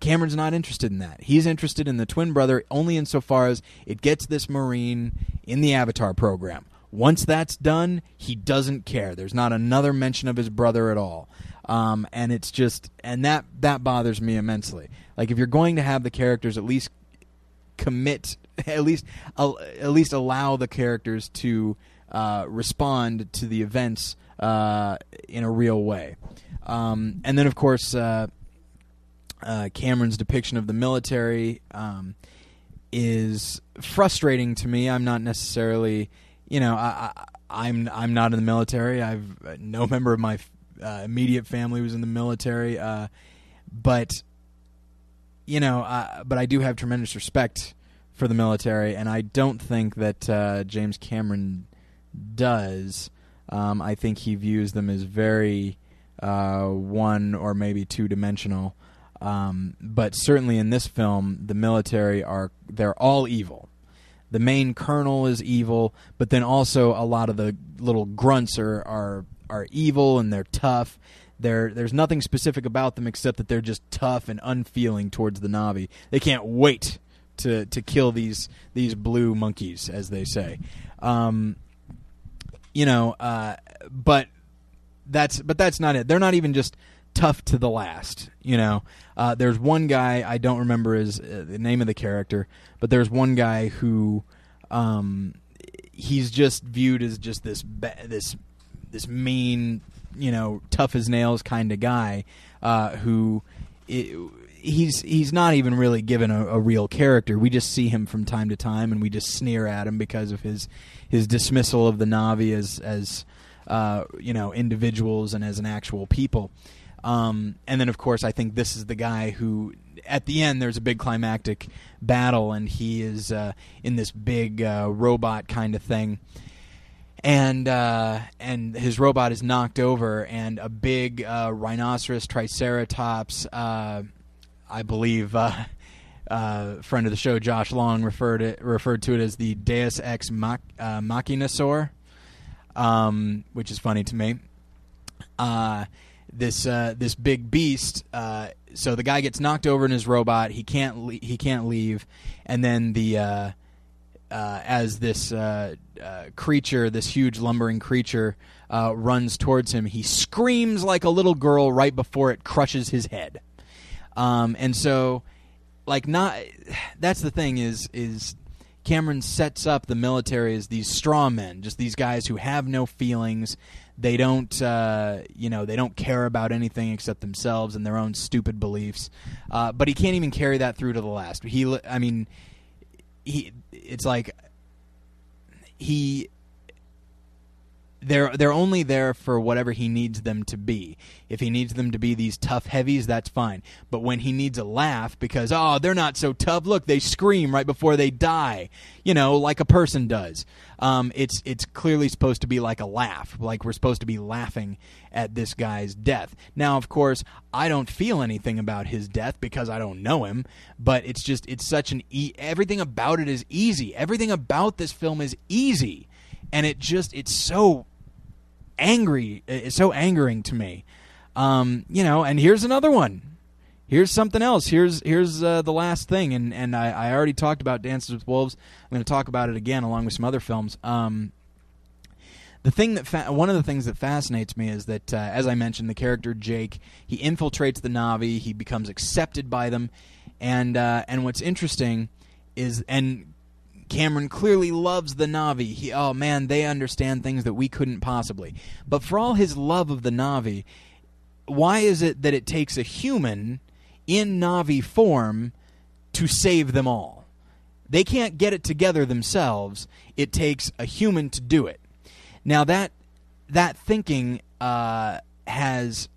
Cameron's not interested in that. He's interested in the twin brother only insofar as it gets this Marine in the Avatar program. Once that's done, he doesn't care. There's not another mention of his brother at all. Um, and it's just, and that that bothers me immensely. Like if you're going to have the characters, at least commit, at least uh, at least allow the characters to uh, respond to the events uh, in a real way. Um, and then, of course, uh, uh, Cameron's depiction of the military um, is frustrating to me. I'm not necessarily, you know, I, I'm I'm not in the military. I've no member of my uh, immediate family was in the military, but you know, but I do have tremendous respect for the military, and I don't think that uh, James Cameron does. Um, I think he views them as very uh, one or maybe two dimensional. Um, but certainly in this film, the military are they're all evil. The main colonel is evil, but then also a lot of the little grunts are are, are evil and they're tough. They're, there's nothing specific about them except that they're just tough and unfeeling towards the Na'vi. They can't wait to to kill these these blue monkeys, as they say. Um, you know, uh, but that's but that's not it. They're not even just tough to the last. You know, uh, there's one guy I don't remember his uh, the name of the character, but there's one guy who um, he's just viewed as just this ba- this this mean, you know, tough as nails kind of guy uh, who. It, he's he's not even really given a, a, real character. We just see him from time to time, and we just sneer at him because of his his dismissal of the Na'vi as as uh, you know individuals and as an actual people. Um, and then, of course, I think this is the guy who, at the end, there's a big climactic battle, and he is uh, in this big uh, robot kind of thing and uh, and his robot is knocked over, and a big uh, rhinoceros triceratops, uh, I believe, uh, uh, friend of the show Josh Long referred it referred to it as the Deus Ex Mach, uh, Machinasaur, um, which is funny to me. this this big beast. so the guy gets knocked over in his robot. He can't le- he can't leave, and then the uh, as this uh, uh, creature, this huge lumbering creature, uh, runs towards him, he screams like a little girl right before it crushes his head. Um, and so, like, not that's the thing is is Cameron sets up the military as these straw men, just these guys who have no feelings. They don't, uh, you know, they don't care about anything except themselves and their own stupid beliefs. Uh, but he can't even carry that through to the last. He, I mean, he it's like he they're they're only there for whatever he needs them to be. If he needs them to be these tough heavies, that's fine. But when he needs a laugh because oh, they're not so tough. Look, they scream right before they die. You know, like a person does. Um, it's it's clearly supposed to be like a laugh, like we're supposed to be laughing at this guy's death. Now, of course, I don't feel anything about his death because I don't know him. But it's just it's such an e- everything about it is easy. Everything about this film is easy and it just it's so angry. It's so angering to me. Um, you know, and here's another one. Here's something else. Here's here's uh, the last thing, and and I, I already talked about Dances with Wolves. I'm going to talk about it again along with some other films. Um, the thing that fa- one of the things that fascinates me is that, uh, as I mentioned, the character Jake he infiltrates the Na'vi. He becomes accepted by them, and uh, and what's interesting is and Cameron clearly loves the Na'vi. He, oh man, they understand things that we couldn't possibly. But for all his love of the Na'vi, why is it that it takes a human in Na'vi form to save them all? They can't get it together themselves. It takes a human to do it. Now that that thinking uh, has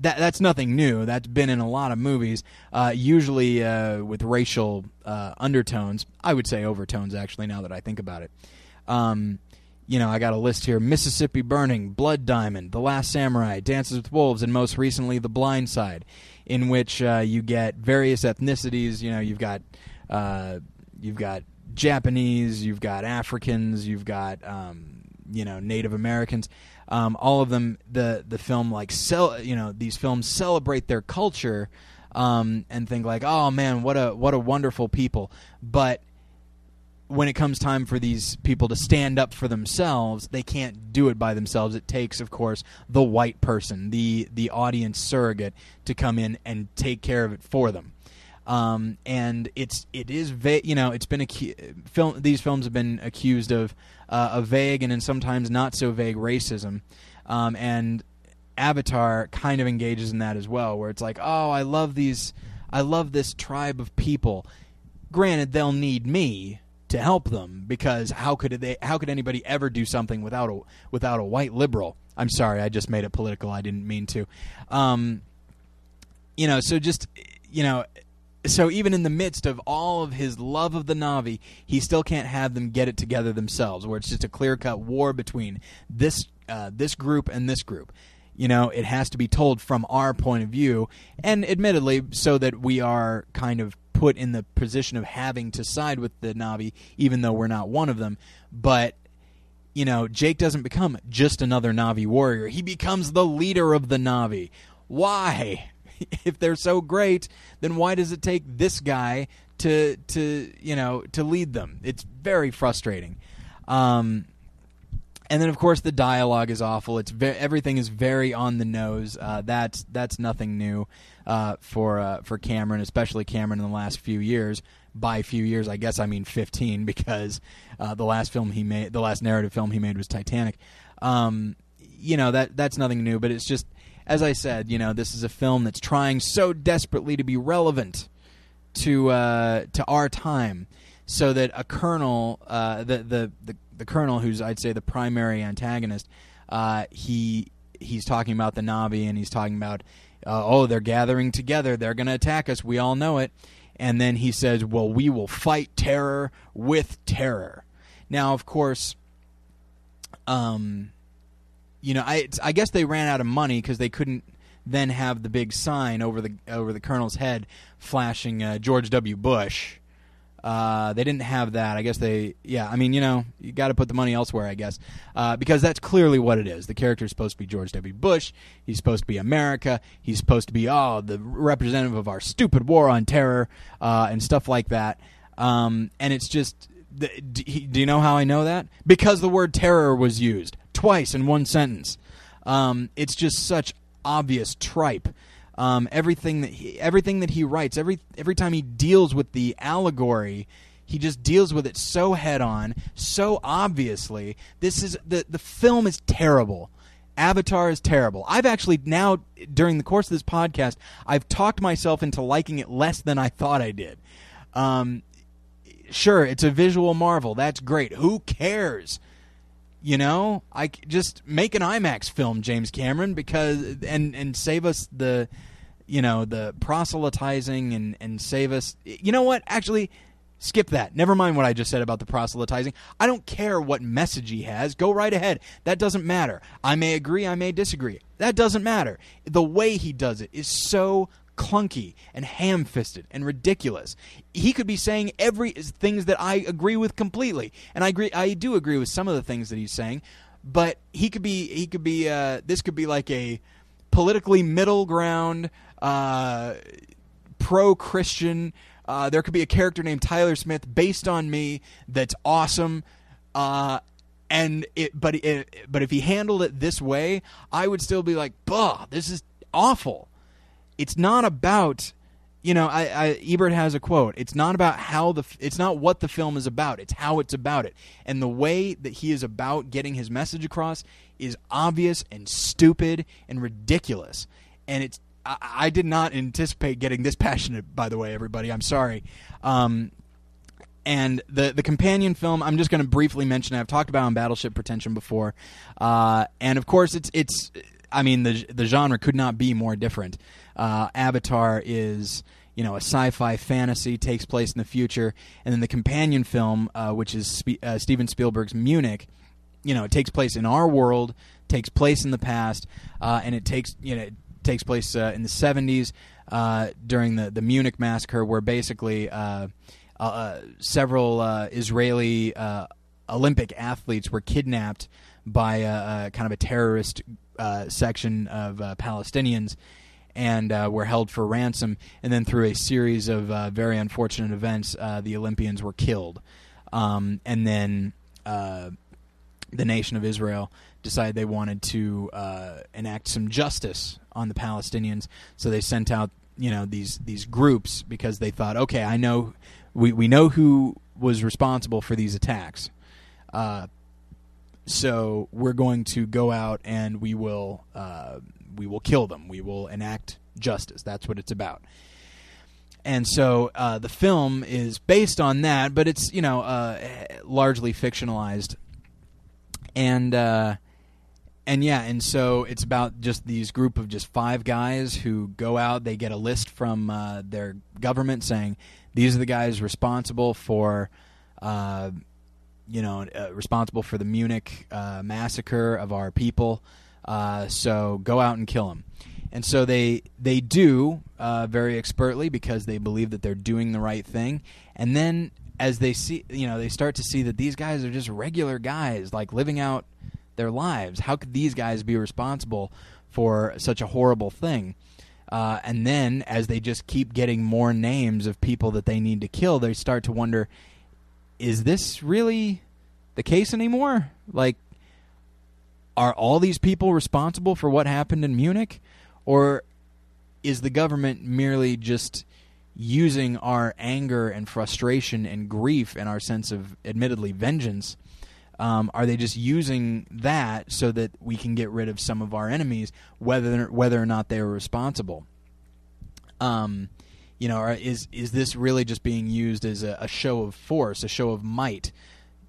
that that's nothing new. That's been in a lot of movies, uh, usually uh, with racial uh, undertones. I would say overtones, actually. Now that I think about it, um, you know, I got a list here: Mississippi Burning, Blood Diamond, The Last Samurai, Dances with Wolves, and most recently, The Blind Side, in which uh, you get various ethnicities. You know, you've got uh, you've got Japanese, you've got Africans, you've got um, you know Native Americans um, all of them the the film like sell you know these films celebrate their culture um, and think like oh man what a what a wonderful people but when it comes time for these people to stand up for themselves, they can't do it by themselves. It takes, of course, the white person, the the audience surrogate, to come in and take care of it for them. Um, and it's it is va- you know it's been acu- film these films have been accused of uh, a vague and sometimes not so vague racism, um, and Avatar kind of engages in that as well, where it's like, oh, I love these, I love this tribe of people. Granted, they'll need me, to help them because how could they how could anybody ever do something without a without a white liberal? I'm sorry i just made it political. I didn't mean to. Um you know so just you know so even in the midst of all of his love of the Na'vi, he still can't have them get it together themselves, where it's just a clear cut war between this uh, this group and this group. You know, it has to be told from our point of view, and admittedly, so that we are kind of put in the position of having to side with the Na'vi, even though we're not one of them. But you know, Jake doesn't become just another Na'vi warrior. He becomes the leader of the Na'vi. Why? if they're so great, then why does it take this guy to to you know to lead them? It's very frustrating. Um, and then of course the dialogue is awful. It's ve- everything is very on the nose. Uh, that's that's nothing new uh, for uh, for Cameron, especially Cameron in the last few years. By few years, I guess I mean fifteen, because uh, the last film he made, the last narrative film he made was Titanic. Um, you know that that's nothing new, but it's just as I said, you know, this is a film that's trying so desperately to be relevant to uh, to our time, so that a colonel, uh, the, the the the colonel, who's I'd say the primary antagonist, uh, he he's talking about the Na'vi and he's talking about, uh, oh, they're gathering together, they're going to attack us, we all know it, and then he says, well, we will fight terror with terror. Now, of course, um, you know, I I guess they ran out of money because they couldn't then have the big sign over the over the colonel's head flashing uh, George W. Bush. Uh, they didn't have that. I guess they, yeah. I mean, you know, you got to put the money elsewhere, I guess, uh, because that's clearly what it is. The character is supposed to be George W. Bush. He's supposed to be America. He's supposed to be oh, the representative of our stupid war on terror uh, and stuff like that. Um, and it's just, do you know how I know that? Because the word terror was used twice in one sentence. Um, it's just such obvious tripe. Um, everything that he, everything that he writes, every every time he deals with the allegory, he just deals with it so head on, so obviously. This is the the film is terrible. Avatar is terrible. I've actually now during the course of this podcast, I've talked myself into liking it less than I thought I did. Um, sure, it's a visual marvel. That's great. Who cares? You know, I just make an IMAX film, James Cameron, because and and save us the, you know, the proselytizing and and save us. You know what? Actually, skip that. Never mind what I just said about the proselytizing. I don't care what message he has. Go right ahead. That doesn't matter. I may agree. I may disagree. That doesn't matter. The way he does it is so clunky and ham-fisted and ridiculous. He could be saying every things that I agree with completely, and I agree. I do agree with some of the things that he's saying, but he could be. He could be. Uh, this could be like a politically middle ground, uh, pro-Christian. Uh, there could be a character named Tyler Smith based on me that's awesome. Uh, and it, but it, but if he handled it this way, I would still be like, "Bah, this is awful." It's not about you know I, I, ebert has a quote it's not about how the it's not what the film is about it's how it's about it. And the way that he is about getting his message across is obvious and stupid and ridiculous. And it's i, I did not anticipate getting this passionate by the way everybody. I'm sorry. Um, and the the companion film I'm just going to briefly mention I've talked about on Battleship Pretension before. Uh, and of course it's it's I mean the the genre could not be more different. Uh, Avatar is you know a sci-fi fantasy takes place in the future, and then the companion film, uh, which is uh, Steven Spielberg's Munich, you know it takes place in our world, takes place in the past, uh, and it takes you know it takes place uh, in the seventies uh, during the the Munich massacre, where basically several Israeli Olympic athletes were kidnapped by a, a kind of a terrorist section of Palestinians and uh, were held for ransom. And then through a series of uh, very unfortunate events, uh, the Olympians were killed. Um, and then uh, the nation of Israel decided they wanted to uh, enact some justice on the Palestinians. So they sent out you know these these groups because they thought, okay, I know we we know who was responsible for these attacks. Uh, so we're going to go out and we will we will kill them. We will enact justice. That's what it's about. and so uh, the film is based on that, but it's you know uh, largely fictionalized, and uh, and yeah, and so it's about just these group of just five guys who go out. They get a list from uh, their government saying these are the guys responsible for. Uh, you know, uh, responsible for the Munich massacre of our people. so go out and kill them and so they they do uh, very expertly because they believe that they're doing the right thing, and then as they see, you know, they start to see that these guys are just regular guys, like living out their lives. How could these guys be responsible for such a horrible thing? Uh, and then, as they just keep getting more names of people that they need to kill, they start to wonder: Is this really the case anymore? Like, are all these people responsible for what happened in Munich? Or is the government merely just using our anger and frustration and grief and our sense of admittedly vengeance? Um, are they just using that so that we can get rid of some of our enemies, whether whether or not they are responsible? Um, you know, is is this really just being used as a, a show of force, a show of might,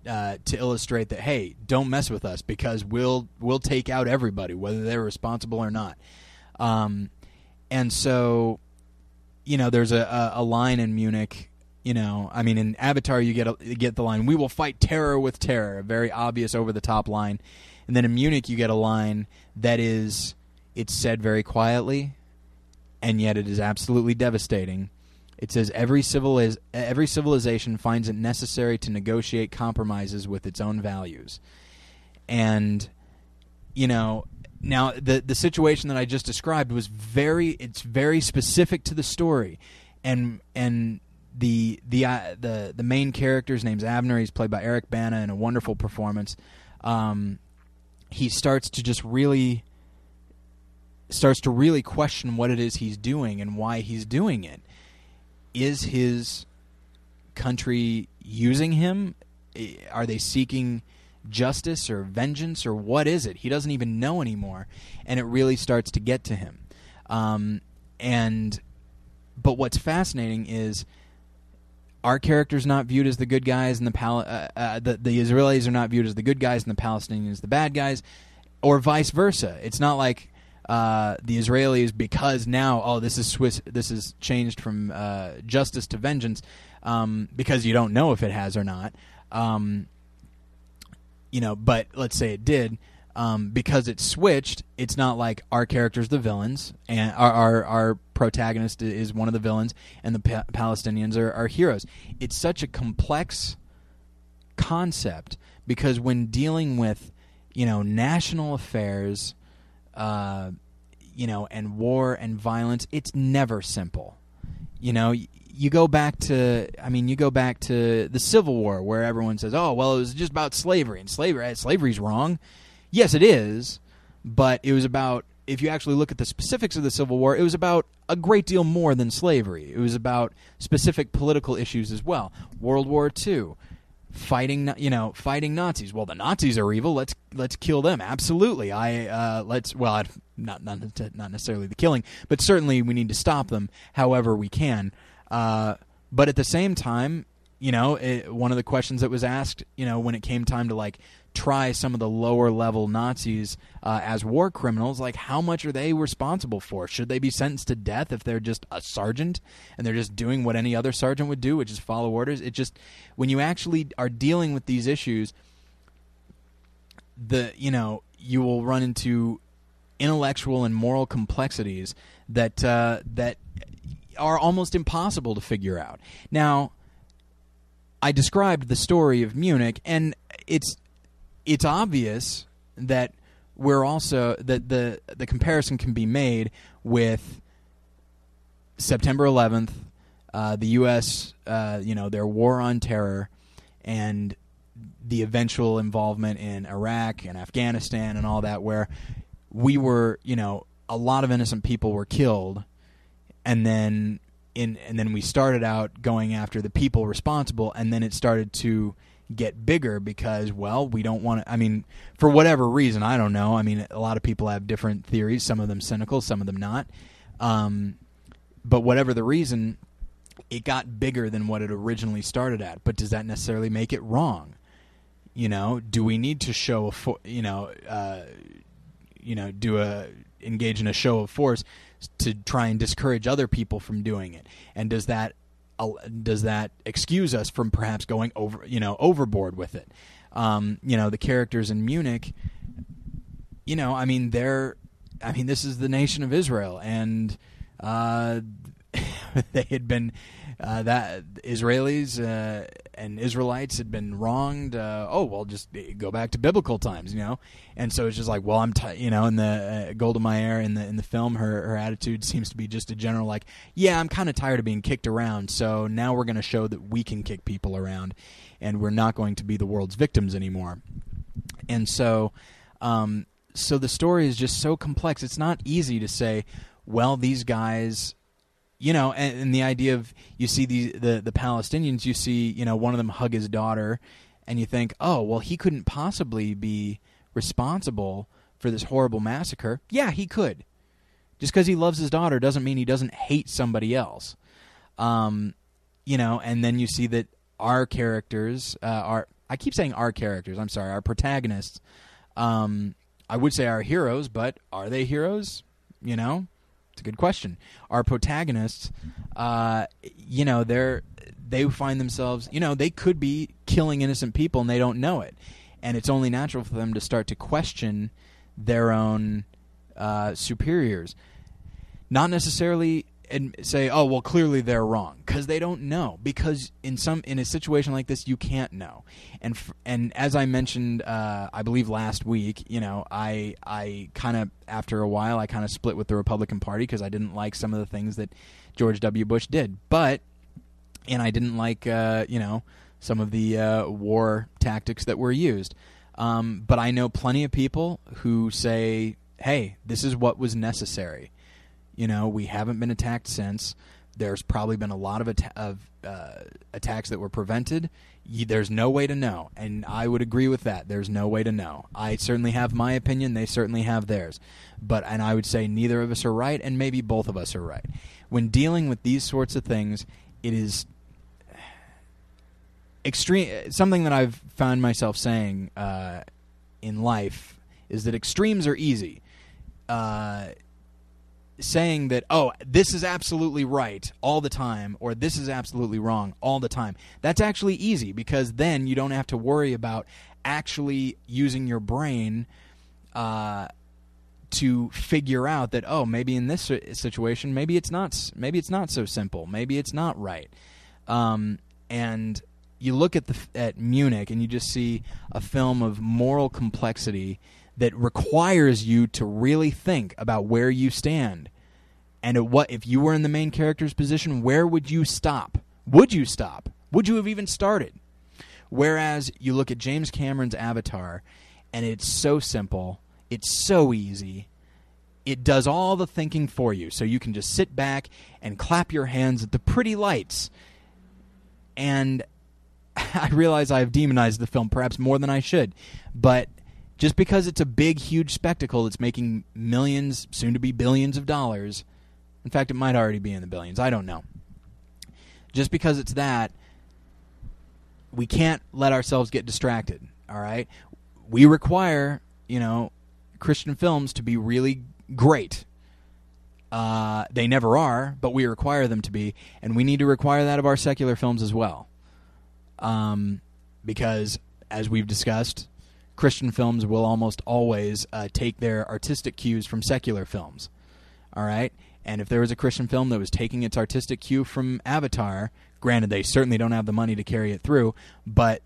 uh, to illustrate that hey, don't mess with us because we'll we'll take out everybody, whether they're responsible or not. Um, and so, you know, there's a, a, line in Munich. You know, I mean, in Avatar, you get a, you get the line, "We will fight terror with terror," a very obvious, over the top line. And then in Munich, you get a line that is, it's said very quietly, and yet it is absolutely devastating. It says every civiliz- every civilization finds it necessary to negotiate compromises with its own values, and you know now, the the situation that I just described was very it's very specific to the story, and and the the uh, the the main character's name's Abner. He's played by Eric Bana in a wonderful performance. Um, he starts to just really starts to really question what it is he's doing and why he's doing it. Is his country using him? Are they seeking justice or vengeance or what is it? He doesn't even know anymore, and it really starts to get to him. Um, and but what's fascinating is our characters not viewed as the good guys, and the, Pal- uh, uh, the the Israelis are not viewed as the good guys, and the Palestinians the bad guys, or vice versa. It's not like uh, the Israelis because now oh this is Swiss this is changed from uh, justice to vengeance um, because you don't know if it has or not. Um, you know, but let's say it did. Um, because it's switched, it's not like our characters the villains and our our, our protagonist is one of the villains and the pa- Palestinians are, are heroes. It's such a complex concept because when dealing with you know national affairs, uh, you know, and war and violence, it's never simple. You know, you go back to I mean you go back to the Civil War where everyone says, "Oh, well, it was just about slavery." And slavery eh, slavery's wrong. Yes, it is, but it was about if you actually look at the specifics of the Civil War, it was about a great deal more than slavery. It was about specific political issues as well. World War II, fighting, you know, fighting Nazis. Well, the Nazis are evil. Let's let's kill them. Absolutely. I uh, let's well, I'd, not not not necessarily the killing, but certainly we need to stop them however we can. Uh, but at the same time, you know, it, one of the questions that was asked, you know, when it came time to like try some of the lower level Nazis uh, as war criminals, like how much are they responsible for? Should they be sentenced to death if they're just a sergeant and they're just doing what any other sergeant would do, which is follow orders? It just when you actually are dealing with these issues, the you know you will run into intellectual and moral complexities that uh, that are almost impossible to figure out. Now, I described the story of Munich, and it's it's obvious that we're also that the the comparison can be made with September 11th, uh, the U.S. Uh, you know their war on terror, and the eventual involvement in Iraq and Afghanistan and all that, where we were you know a lot of innocent people were killed and then in and then we started out going after the people responsible and then it started to get bigger because well we don't want to i mean for whatever reason i don't know i mean a lot of people have different theories some of them cynical some of them not um, but whatever the reason it got bigger than what it originally started at. But does that necessarily make it wrong? You know, do we need to show a fo- you know uh, you know do a engage in a show of force to try and discourage other people from doing it? And does that does that excuse us from perhaps going over you know overboard with it? Um, you know, the characters in Munich. You know, I mean, they're. I mean, this is the nation of Israel, and uh, they had been uh, that Israelis uh, and Israelites had been wronged. Uh, oh well, just go back to biblical times, you know. And so it's just like, well, I'm, t-, you know, in the uh, Golda Meir in the in the film, her her attitude seems to be just a general like, yeah, I'm kind of tired of being kicked around. So now we're going to show that we can kick people around, and we're not going to be the world's victims anymore. And so, um, so the story is just so complex. It's not easy to say, well, these guys you know, and, and, the idea of you see the, the the Palestinians, you see, you know, one of them hug his daughter, and you think, oh, well, he couldn't possibly be responsible for this horrible massacre. Yeah, he could. Just because he loves his daughter doesn't mean he doesn't hate somebody else. Um, you know, and then you see that our characters uh, are. I keep saying our characters. I'm sorry, our protagonists. Um, I would say our heroes, but are they heroes? You know, a good question. Our protagonists, uh, you know, they're they find themselves, you know, they could be killing innocent people and they don't know it, and it's only natural for them to start to question their own uh, superiors. Not necessarily and say, "Oh, well, clearly they're wrong," because they don't know. Because in some in a situation like this, you can't know. And f- and as I mentioned, uh, I believe last week, you know, I I kind of after a while, I kind of split with the Republican Party because I didn't like some of the things that George W. Bush did, but and I didn't like uh, you know some of the uh, war tactics that were used. Um, but I know plenty of people who say, "Hey, this is what was necessary." You know, we haven't been attacked since. There's probably been a lot of, of uh, attacks that were prevented. there's no way to know, and I would agree with that. There's no way to know. I certainly have my opinion. They certainly have theirs, but and I would say neither of us are right, and maybe both of us are right. When dealing with these sorts of things, it is extreme. Something that I've found myself saying uh, in life is that extremes are easy. Uh, saying that oh this is absolutely right all the time or this is absolutely wrong all the time that's actually easy because then you don't have to worry about actually using your brain uh, to figure out that oh maybe in this situation maybe it's not maybe it's not so simple maybe it's not right. Um, and you look at the at Munich and you just see a film of moral complexity that requires you to really think about where you stand. And what if you were in the main character's position where would you stop? Would you stop? Would you have even started? Whereas you look at James Cameron's Avatar and it's so simple it's so easy it does all the thinking for you. So you can just sit back and clap your hands at the pretty lights. And I realize I have demonized the film perhaps more than I should but just because it's a big, huge spectacle that's making millions, soon to be billions of dollars, in fact, it might already be in the billions. I don't know. Just because it's that, we can't let ourselves get distracted. All right, we require you know Christian films to be really great. Uh, they never are, but we require them to be, and we need to require that of our secular films as well. Um, because, as we've discussed, Christian films will almost always uh, take their artistic cues from secular films. All right? And if there was a Christian film that was taking its artistic cue from Avatar, granted they certainly don't have the money to carry it through, but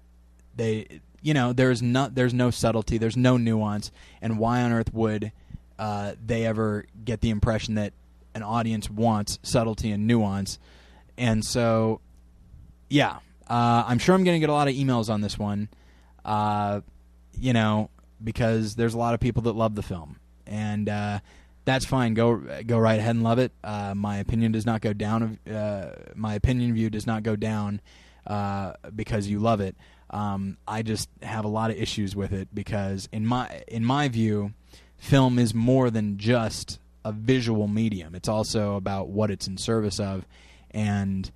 they you know, there's not there's no subtlety, there's no nuance, and why on earth would uh, they ever get the impression that an audience wants subtlety and nuance? And so, yeah, uh, I'm sure I'm going to get a lot of emails on this one. Uh, you know, because there's a lot of people that love the film, and uh, that's fine. Go go right ahead and love it. Uh, my opinion does not go down. Uh, my opinion view does not go down uh, because you love it. Um, I just have a lot of issues with it because in my in my view, film is more than just a visual medium. It's also about what it's in service of, and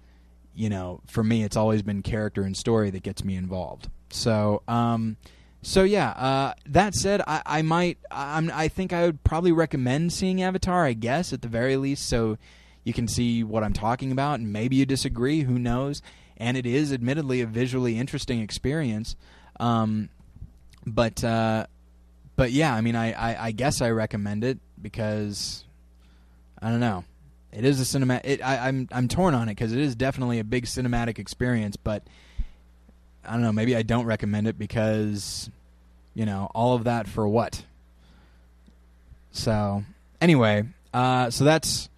you know, for me, it's always been character and story that gets me involved. So, um, so yeah. Uh, that said, I, I might. I'm, I think I would probably recommend seeing Avatar. I guess at the very least, so you can see what I'm talking about, and maybe you disagree. Who knows? And it is admittedly a visually interesting experience. Um, but uh, but yeah, I mean, I, I, I guess I recommend it because I don't know. It is a cinematic. It, I, I'm I'm torn on it because it is definitely a big cinematic experience, but I don't know. Maybe I don't recommend it because you know all of that for what. So anyway, uh, so that's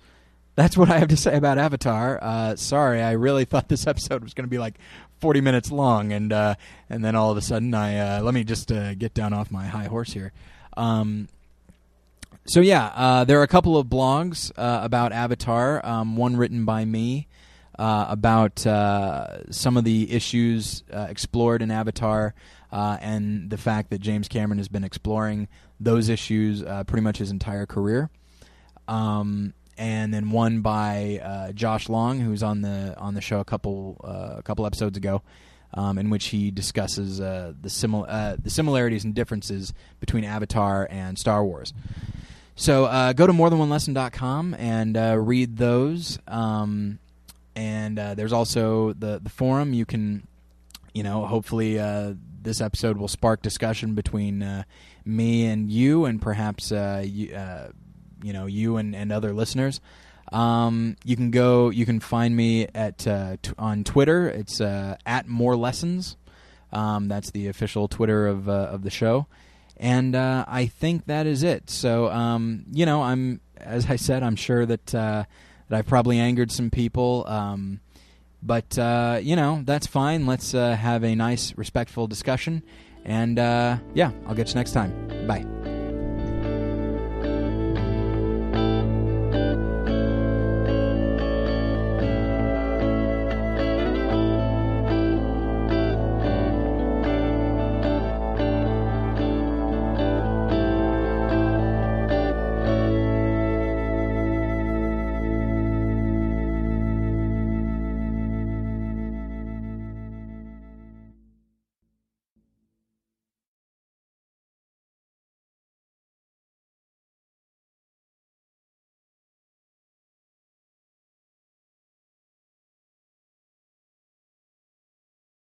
that's what I have to say about Avatar. Uh, sorry, I really thought this episode was going to be like 40 minutes long, and uh, and then all of a sudden, I uh, let me just uh, get down off my high horse here. Um, so yeah, uh, there are a couple of blogs about Avatar. Um, one written by me uh, about uh, some of the issues uh, explored in Avatar, uh, and the fact that James Cameron has been exploring those issues pretty much his entire career. Um, and then one by Josh Long, who's on the on the show a couple a couple episodes ago. Um, in which he discusses the simil- the similarities and differences between Avatar and Star Wars. So uh, go to morethanonelesson.com and uh, read those. Um, and uh, there's also the the forum. You can, you know, hopefully uh, this episode will spark discussion between uh, me and you, and perhaps uh, you, you know you and, and other listeners. Um, you can go. You can find me at t- on Twitter. It's at More Lessons. Um, that's the official Twitter of of the show. And uh, I think that is it. So, um, you know, I'm as I said, I'm sure that uh, that I've probably angered some people. Um, but uh, you know, that's fine. Let's uh, have a nice, respectful discussion. And uh, yeah, I'll get you next time. Bye.